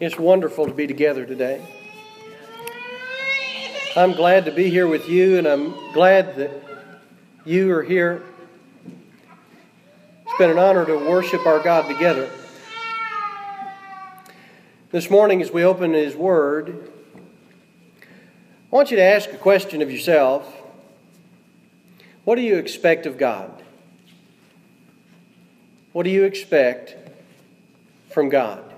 It's wonderful to be together today. I'm glad to be here with you, and I'm glad that you are here. It's been an honor to worship our God together. This morning, as we open His Word, I want you to ask a question of yourself What do you expect of God? What do you expect from God?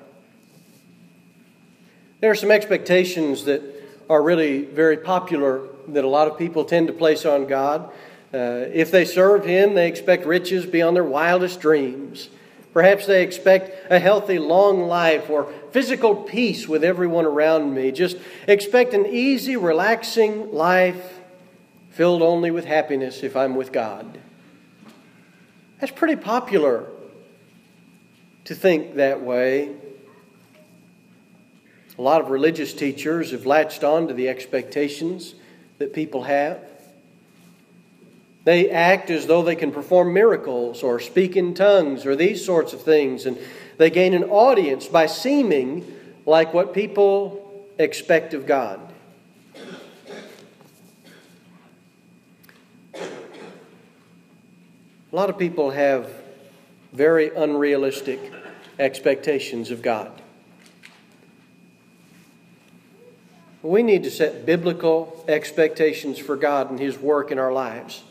There are some expectations that are really very popular that a lot of people tend to place on God. Uh, if they serve Him, they expect riches beyond their wildest dreams. Perhaps they expect a healthy, long life or physical peace with everyone around me. Just expect an easy, relaxing life filled only with happiness if I'm with God. That's pretty popular to think that way. A lot of religious teachers have latched on to the expectations that people have. They act as though they can perform miracles or speak in tongues or these sorts of things, and they gain an audience by seeming like what people expect of God. A lot of people have very unrealistic expectations of God. We need to set biblical expectations for God and His work in our lives.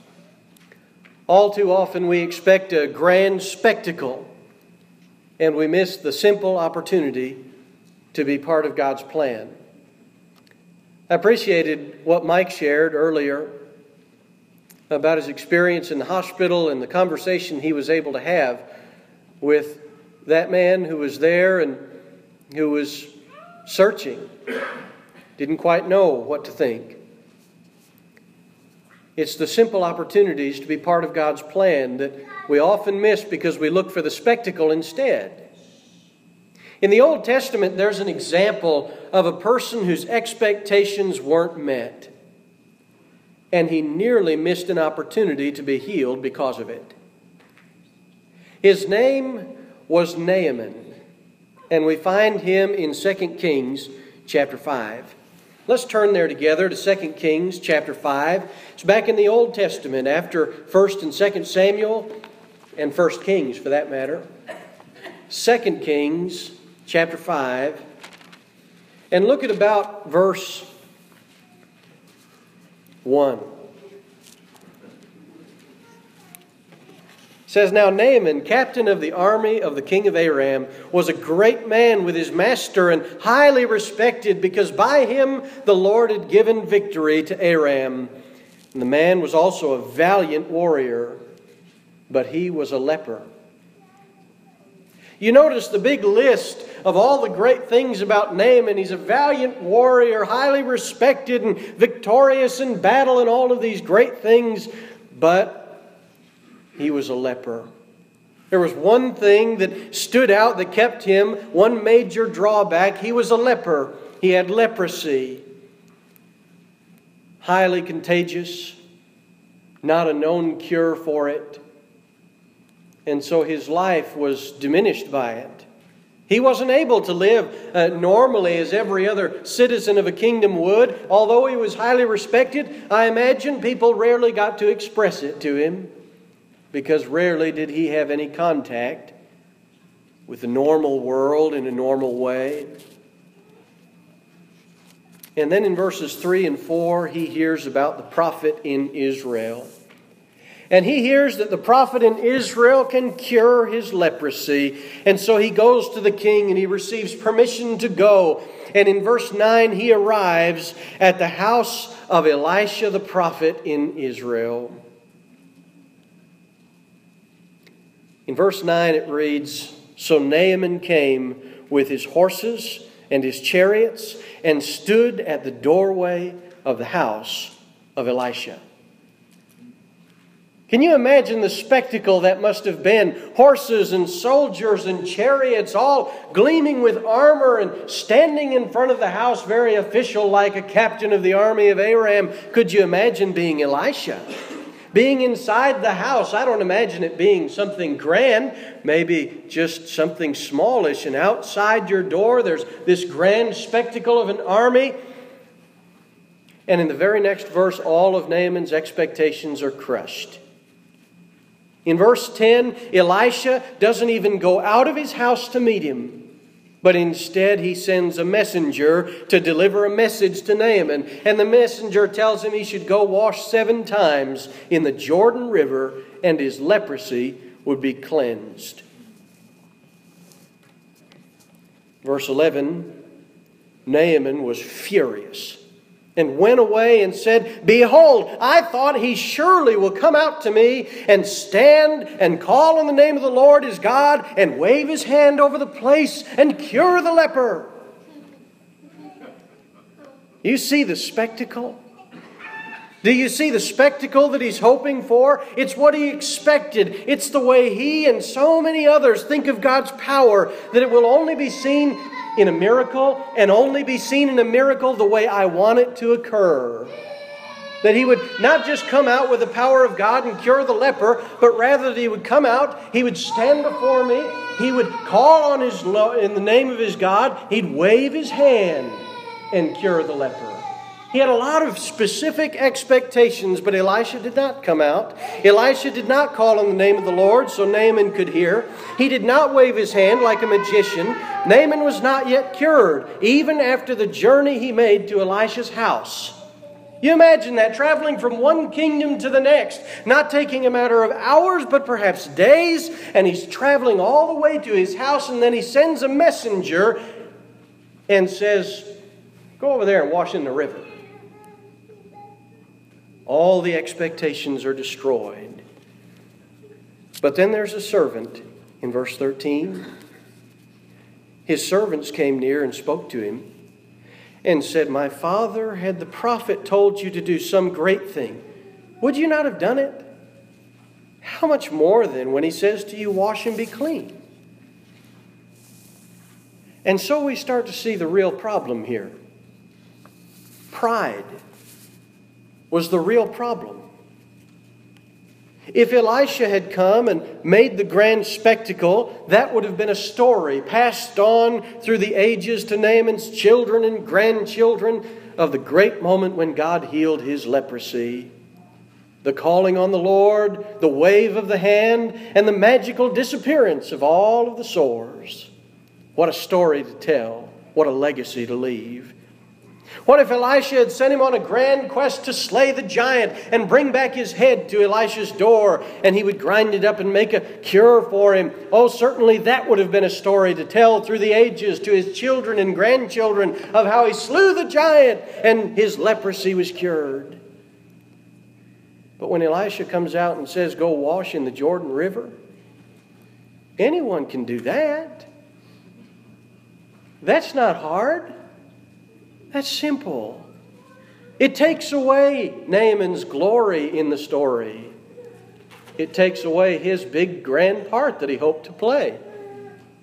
All too often, we expect a grand spectacle and we miss the simple opportunity to be part of God's plan. I appreciated what Mike shared earlier about his experience in the hospital and the conversation he was able to have with that man who was there and who was searching, didn't quite know what to think. It's the simple opportunities to be part of God's plan that we often miss because we look for the spectacle instead. In the Old Testament, there's an example of a person whose expectations weren't met, and he nearly missed an opportunity to be healed because of it. His name was Naaman, and we find him in 2 Kings chapter 5. Let's turn there together to 2 Kings chapter 5. It's back in the Old Testament after 1st and 2nd Samuel and 1st Kings for that matter. 2 Kings chapter 5. And look at about verse 1. Says now Naaman, captain of the army of the king of Aram, was a great man with his master and highly respected because by him the Lord had given victory to Aram. And the man was also a valiant warrior, but he was a leper. You notice the big list of all the great things about Naaman. He's a valiant warrior, highly respected and victorious in battle, and all of these great things, but he was a leper. There was one thing that stood out that kept him, one major drawback. He was a leper. He had leprosy. Highly contagious, not a known cure for it. And so his life was diminished by it. He wasn't able to live uh, normally as every other citizen of a kingdom would. Although he was highly respected, I imagine people rarely got to express it to him because rarely did he have any contact with the normal world in a normal way. And then in verses 3 and 4, he hears about the prophet in Israel. And he hears that the prophet in Israel can cure his leprosy. And so he goes to the king and he receives permission to go. And in verse 9, he arrives at the house of Elisha the prophet in Israel. In verse 9, it reads So Naaman came with his horses and his chariots and stood at the doorway of the house of Elisha. Can you imagine the spectacle that must have been? Horses and soldiers and chariots all gleaming with armor and standing in front of the house, very official, like a captain of the army of Aram. Could you imagine being Elisha? Being inside the house, I don't imagine it being something grand, maybe just something smallish. And outside your door, there's this grand spectacle of an army. And in the very next verse, all of Naaman's expectations are crushed. In verse 10, Elisha doesn't even go out of his house to meet him. But instead, he sends a messenger to deliver a message to Naaman. And the messenger tells him he should go wash seven times in the Jordan River and his leprosy would be cleansed. Verse 11 Naaman was furious and went away and said, Behold, I thought he surely will come out to me and stand and call on the name of the Lord his God and wave his hand over the place and cure the leper. You see the spectacle? Do you see the spectacle that he's hoping for? It's what he expected. It's the way he and so many others think of God's power that it will only be seen in a miracle and only be seen in a miracle the way I want it to occur. That he would not just come out with the power of God and cure the leper, but rather that he would come out, he would stand before me, he would call on his in the name of his God, he'd wave his hand and cure the leper. He had a lot of specific expectations, but Elisha did not come out. Elisha did not call on the name of the Lord so Naaman could hear. He did not wave his hand like a magician. Naaman was not yet cured, even after the journey he made to Elisha's house. You imagine that, traveling from one kingdom to the next, not taking a matter of hours, but perhaps days, and he's traveling all the way to his house, and then he sends a messenger and says, Go over there and wash in the river all the expectations are destroyed. But then there's a servant in verse 13. His servants came near and spoke to him and said, My father, had the prophet told you to do some great thing, would you not have done it? How much more then when he says to you, Wash and be clean? And so we start to see the real problem here pride was the real problem. If Elisha had come and made the grand spectacle, that would have been a story passed on through the ages to Naaman's children and grandchildren of the great moment when God healed his leprosy. The calling on the Lord, the wave of the hand, and the magical disappearance of all of the sores. What a story to tell. What a legacy to leave. What if Elisha had sent him on a grand quest to slay the giant and bring back his head to Elisha's door and he would grind it up and make a cure for him? Oh, certainly that would have been a story to tell through the ages to his children and grandchildren of how he slew the giant and his leprosy was cured. But when Elisha comes out and says, Go wash in the Jordan River, anyone can do that. That's not hard. That's simple. It takes away Naaman's glory in the story. It takes away his big grand part that he hoped to play.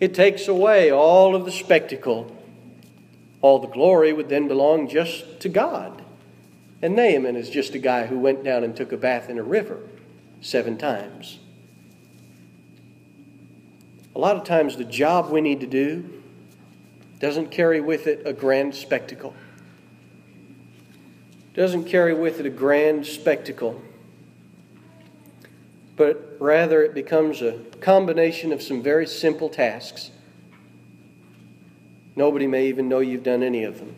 It takes away all of the spectacle. All the glory would then belong just to God. And Naaman is just a guy who went down and took a bath in a river seven times. A lot of times, the job we need to do doesn't carry with it a grand spectacle. Doesn't carry with it a grand spectacle. But rather, it becomes a combination of some very simple tasks. Nobody may even know you've done any of them.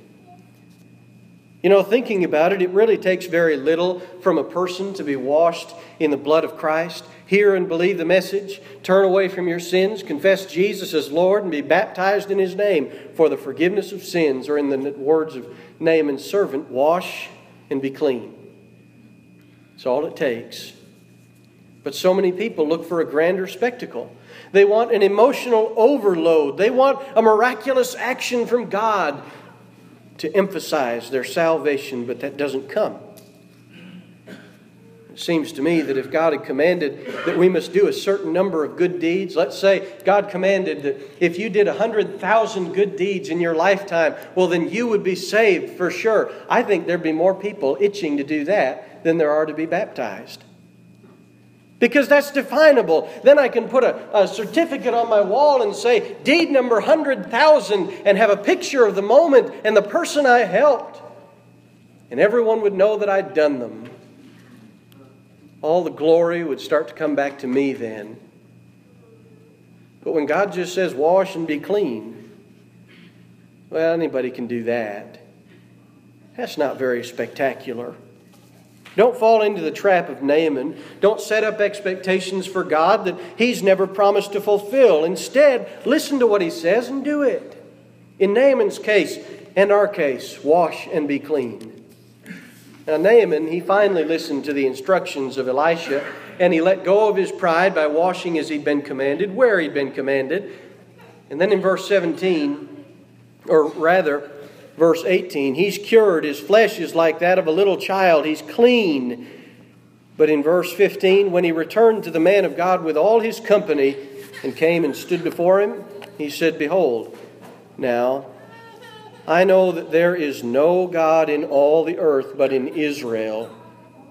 You know, thinking about it, it really takes very little from a person to be washed in the blood of Christ hear and believe the message, turn away from your sins, confess Jesus as Lord, and be baptized in his name for the forgiveness of sins, or in the words of Naaman's servant, wash and be clean. It's all it takes. But so many people look for a grander spectacle. They want an emotional overload. They want a miraculous action from God to emphasize their salvation, but that doesn't come seems to me that if God had commanded that we must do a certain number of good deeds, let's say God commanded that if you did 100,000 good deeds in your lifetime, well, then you would be saved for sure. I think there'd be more people itching to do that than there are to be baptized. because that's definable. Then I can put a, a, certificate on my wall and say, deed number 100,000, and have a picture of the moment and the person I helped. And everyone would know that I'd done them. All the glory would start to come back to me then. But when God just says, wash and be clean, well, anybody can do that. That's not very spectacular. Don't fall into the trap of Naaman. Don't set up expectations for God that He's never promised to fulfill. Instead, listen to what He says and do it. In Naaman's case and our case, wash and be clean. Now, Naaman, he finally listened to the instructions of Elisha and he let go of his pride by washing as he'd been commanded, where he'd been commanded. And then in verse 17, or rather, verse 18. He's cured. His flesh is like that of a little child. He's clean. But in verse 15, when he returned to the man of God with all his company and came and stood before him, he said, Behold, now I know that there is no God in all the earth but in Israel.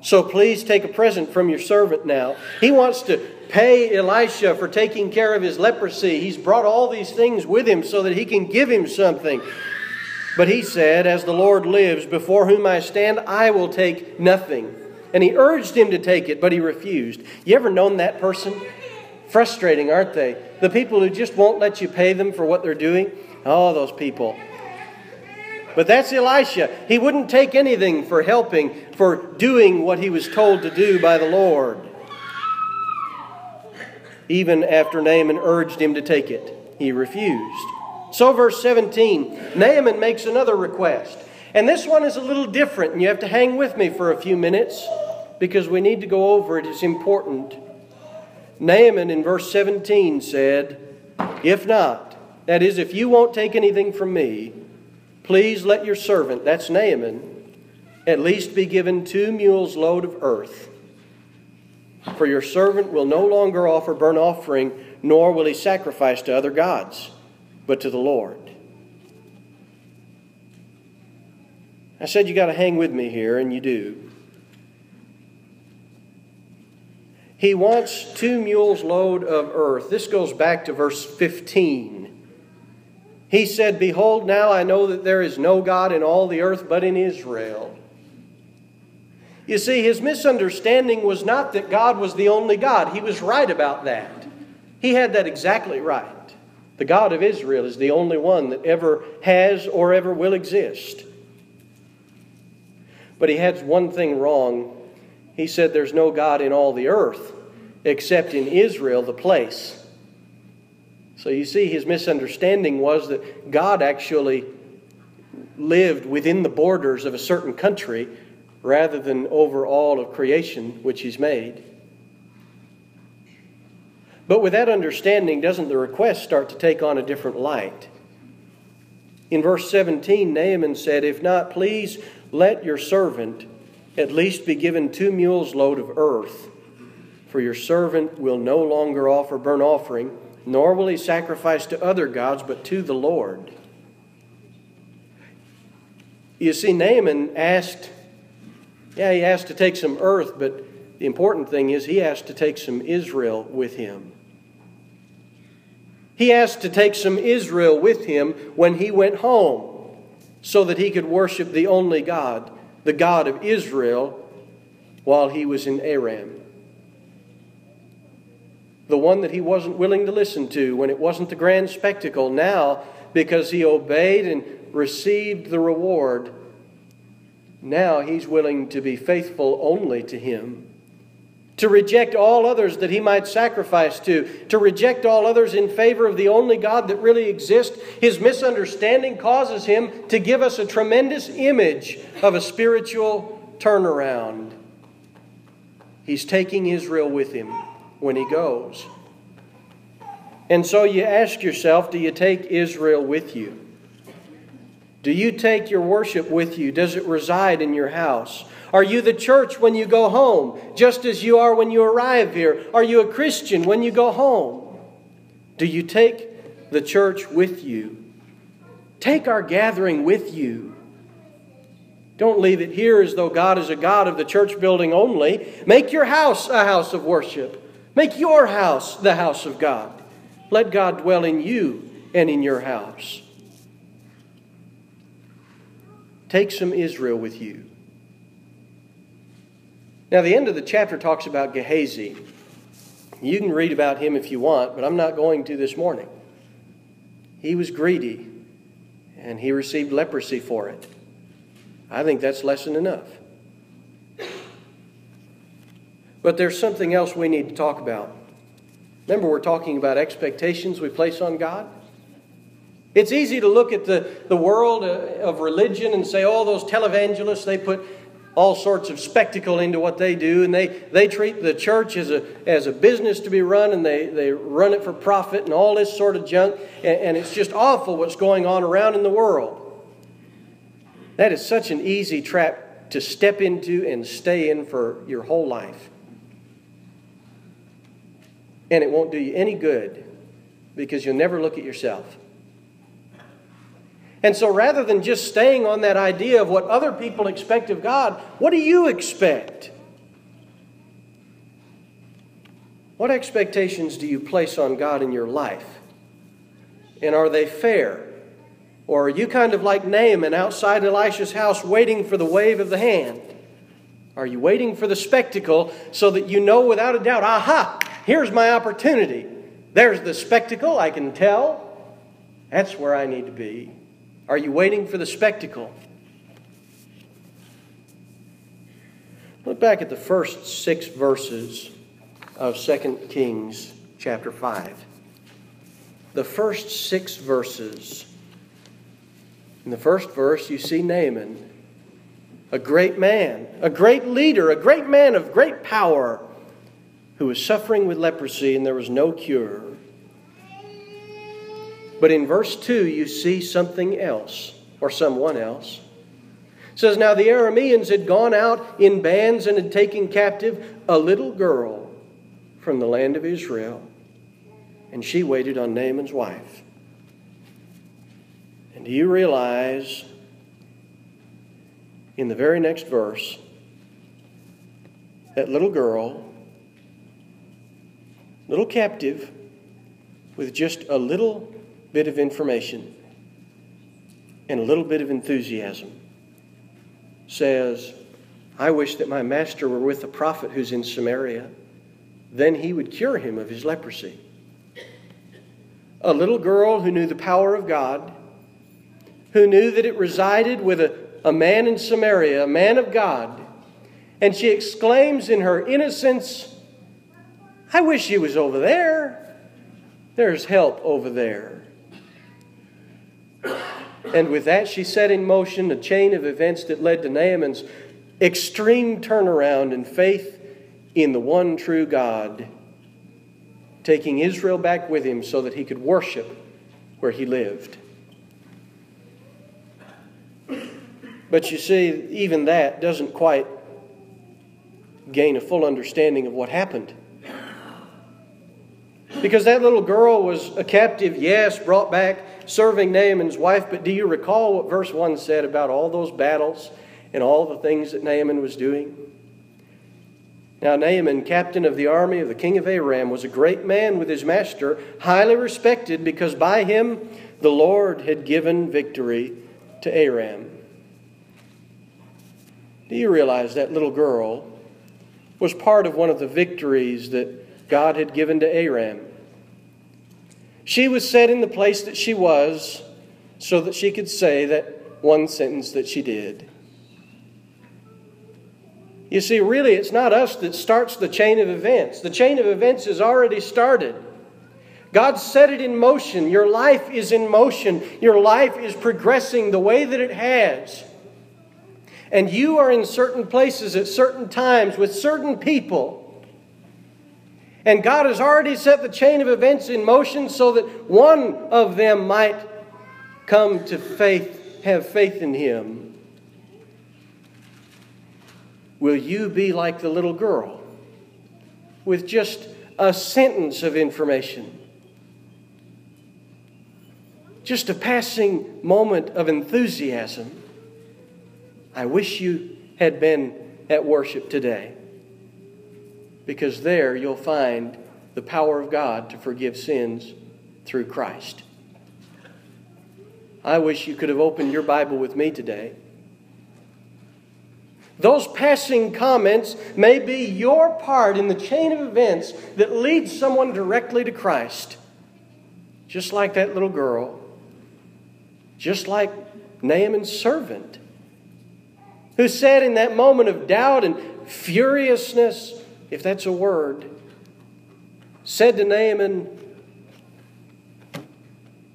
So please take a present from your servant now. He wants to pay Elisha for taking care of his leprosy. He's brought all these things with him so that he can give him something. But he said, As the Lord lives, before whom I stand, I will take nothing. And he urged him to take it, but he refused. You ever known that person? Frustrating, aren't they? The people who just won't let you pay them for what they're doing. Oh, those people. But that's Elisha. He wouldn't take anything for helping, for doing what he was told to do by the Lord. Even after Naaman urged him to take it, he refused. So, verse 17, Naaman makes another request. And this one is a little different, and you have to hang with me for a few minutes because we need to go over it. It's important. Naaman in verse 17 said, If not, that is, if you won't take anything from me, please let your servant, that's Naaman, at least be given two mules' load of earth. For your servant will no longer offer burnt offering, nor will he sacrifice to other gods but to the Lord. I said you got to hang with me here, and you do. He wants two mules' load of earth. This goes back to verse 15. He said, Behold, now I know that there is no God in all the earth but in Israel. You see, his misunderstanding was not that God was the only God. He was right about that. He had that exactly right. The God of Israel is the only one that ever has or ever will exist. But he had one thing wrong. He said there's no God in all the earth except in Israel, the place. So you see, his misunderstanding was that God actually lived within the borders of a certain country rather than over all of creation which he's made. But with that understanding, doesn't the request start to take on a different light? In verse 17, Naaman said, If not, please let your servant at least be given two mules' load of earth, for your servant will no longer offer burnt offering, nor will he sacrifice to other gods, but to the Lord. You see, Naaman asked, yeah, he asked to take some earth, but the important thing is he asked to take some Israel with him. He asked to take some Israel with him when he went home so that he could worship the only God, the God of Israel, while he was in Aram. The one that he wasn't willing to listen to when it wasn't the grand spectacle. Now, because he obeyed and received the reward, now he's willing to be faithful only to him to reject all others that he might sacrifice to, to reject all others in favor of the only God that really exists. His misunderstanding causes him to give us a tremendous image of a spiritual turnaround. He's taking Israel with him when he goes. And so you ask yourself do you take Israel with you? Do you take your worship with you? Does it reside in your house? Are you the church when you go home, just as you are when you arrive here? Are you a Christian when you go home? Do you take the church with you? Take our gathering with you. Don't leave it here as though God is a God of the church building only. Make your house a house of worship. Make your house the house of God. Let God dwell in you and in your house. Take some Israel with you. Now, the end of the chapter talks about Gehazi. You can read about him if you want, but I'm not going to this morning. He was greedy, and he received leprosy for it. I think that's lesson enough. But there's something else we need to talk about. Remember, we're talking about expectations we place on God? It's easy to look at the, the world uh, of religion and say, oh, those televangelists, they put all sorts of spectacle into what they do, and they, they treat the church as a, as a business to be run, and they, they run it for profit and all this sort of junk, and, and it's just awful what's going on around in the world. That is such an easy trap to step into and stay in for your whole life. And it won't do you any good because you'll never look at yourself. And so rather than just staying on that idea of what other people expect of God, what do you expect? What expectations do you place on God in your life? And are they fair? Or are you kind of like Naaman outside Elisha's house waiting for the wave of the hand? Are you waiting for the spectacle so that you know without a doubt, aha, here's my opportunity? There's the spectacle, I can tell. That's where I need to be. Are you waiting for the spectacle? Look back at the first six verses of 2 Kings chapter 5. The first six verses. In the first verse, you see Naaman, a great man, a great leader, a great man of great power, who was suffering with leprosy and there was no cure. But in verse 2, you see something else, or someone else. It says, Now the Arameans had gone out in bands and had taken captive a little girl from the land of Israel, and she waited on Naaman's wife. And do you realize in the very next verse that little girl, little captive, with just a little bit of information and a little bit of enthusiasm says, I wish that my master were with the prophet who's in Samaria. Then he would cure him of his leprosy. A little girl who knew the power of God, who knew that it resided with a, a man in Samaria, a man of God, and she exclaims in her innocence, I wish he was over there. There's help over there. And with that, she set in motion a chain of events that led to Naaman's extreme turnaround in faith in the one true God, taking Israel back with him so that he could worship where he lived. But you see, even that doesn't quite gain a full understanding of what happened. Because that little girl was a captive, yes, brought back serving Naaman's wife, but do you recall what verse 1 said about all those battles and all the things that Naaman was doing? Now, Naaman, captain of the army of the king of Aram, was a great man with his master, highly respected because by him the Lord had given victory to Aram. Do you realize that little girl was part of one of the victories that God had given to Aram? She was set in the place that she was so that she could say that one sentence that she did. You see, really, it's not us that starts the chain of events. The chain of events has already started. God set it in motion. Your life is in motion. Your life is progressing the way that it has. And you are in certain places at certain times with certain people and God has already set the chain of events in motion so that one of them might come to faith, have faith in Him. Will you be like the little girl with just a sentence of information? Just a passing moment of enthusiasm. I wish you had been at worship today. Because there you'll find the power of God to forgive sins through Christ. I wish you could have opened your Bible with me today. Those passing comments may be your part in the chain of events that leads someone directly to Christ. Just like that little girl, just like Naaman's servant, who said in that moment of doubt and furiousness, if that's a word, said to Naaman,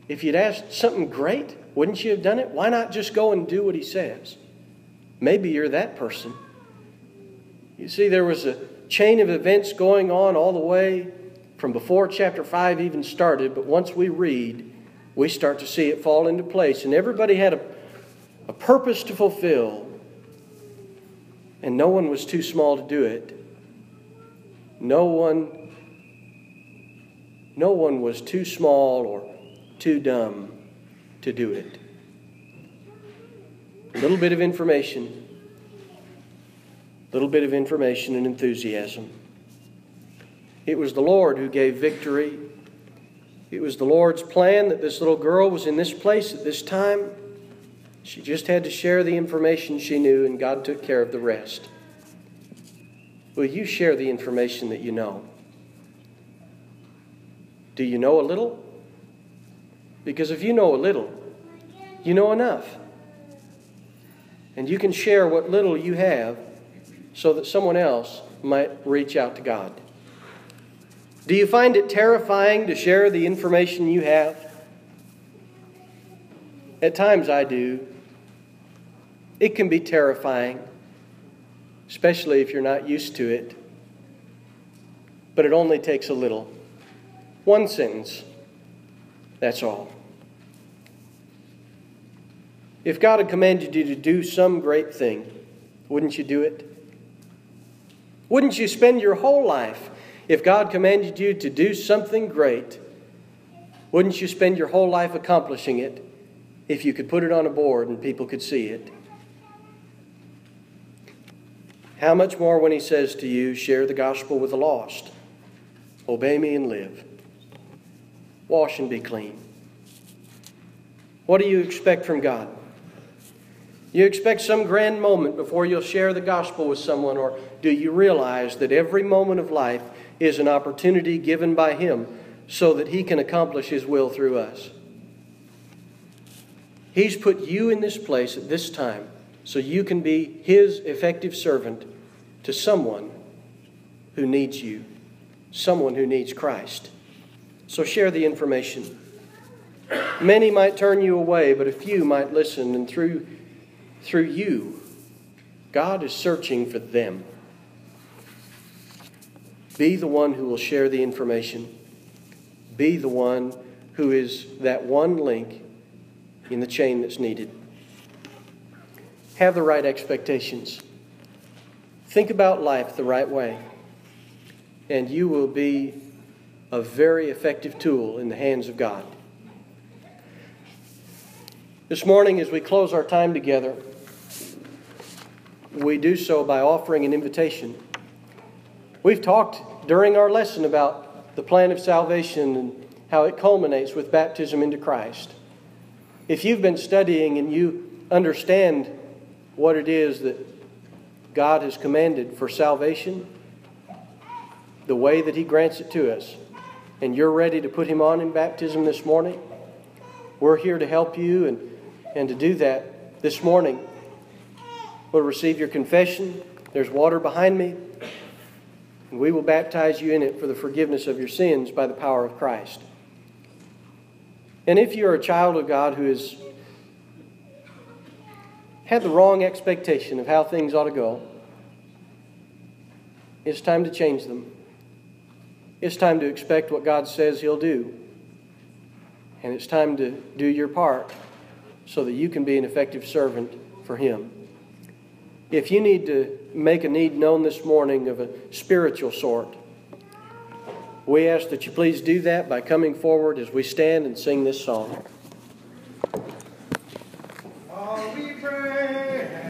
If you'd asked something great, wouldn't you have done it? Why not just go and do what he says? Maybe you're that person. You see, there was a chain of events going on all the way from before chapter 5 even started, but once we read, we start to see it fall into place. And everybody had a, a purpose to fulfill, and no one was too small to do it. No one, no one was too small or too dumb to do it. A little bit of information, a little bit of information and enthusiasm. It was the Lord who gave victory. It was the Lord's plan that this little girl was in this place at this time. She just had to share the information she knew, and God took care of the rest. Will you share the information that you know? Do you know a little? Because if you know a little, you know enough. And you can share what little you have so that someone else might reach out to God. Do you find it terrifying to share the information you have? At times I do. It can be terrifying, especially if you're not used to it. But it only takes a little. One sentence. That's all. If God had commanded you to do some great thing, wouldn't you do it? Wouldn't you spend your whole life, if God commanded you to do something great, wouldn't you spend your whole life accomplishing it if you could put it on a board and people could see it? How much more when He says to you, share the gospel with the lost, obey me and live, wash and be clean? What do you expect from God? You expect some grand moment before you'll share the gospel with someone, or do you realize that every moment of life is an opportunity given by Him so that He can accomplish His will through us? He's put you in this place at this time so you can be His effective servant to someone who needs you, someone who needs Christ. So share the information. Many might turn you away, but a few might listen, and through through you, God is searching for them. Be the one who will share the information. Be the one who is that one link in the chain that's needed. Have the right expectations. Think about life the right way, and you will be a very effective tool in the hands of God. This morning, as we close our time together, we do so by offering an invitation. We've talked during our lesson about the plan of salvation and how it culminates with baptism into Christ. If you've been studying and you understand what it is that God has commanded for salvation, the way that He grants it to us, and you're ready to put Him on in baptism this morning, we're here to help you and, and to do that this morning We'll receive your confession. There's water behind me. And we will baptize you in it for the forgiveness of your sins by the power of Christ. And if you're a child of God who has had the wrong expectation of how things ought to go, it's time to change them. It's time to expect what God says He'll do. And it's time to do your part so that you can be an effective servant for Him. If you need to make a need known this morning of a spiritual sort, we ask that you please do that by coming forward as we stand and sing this song we pray.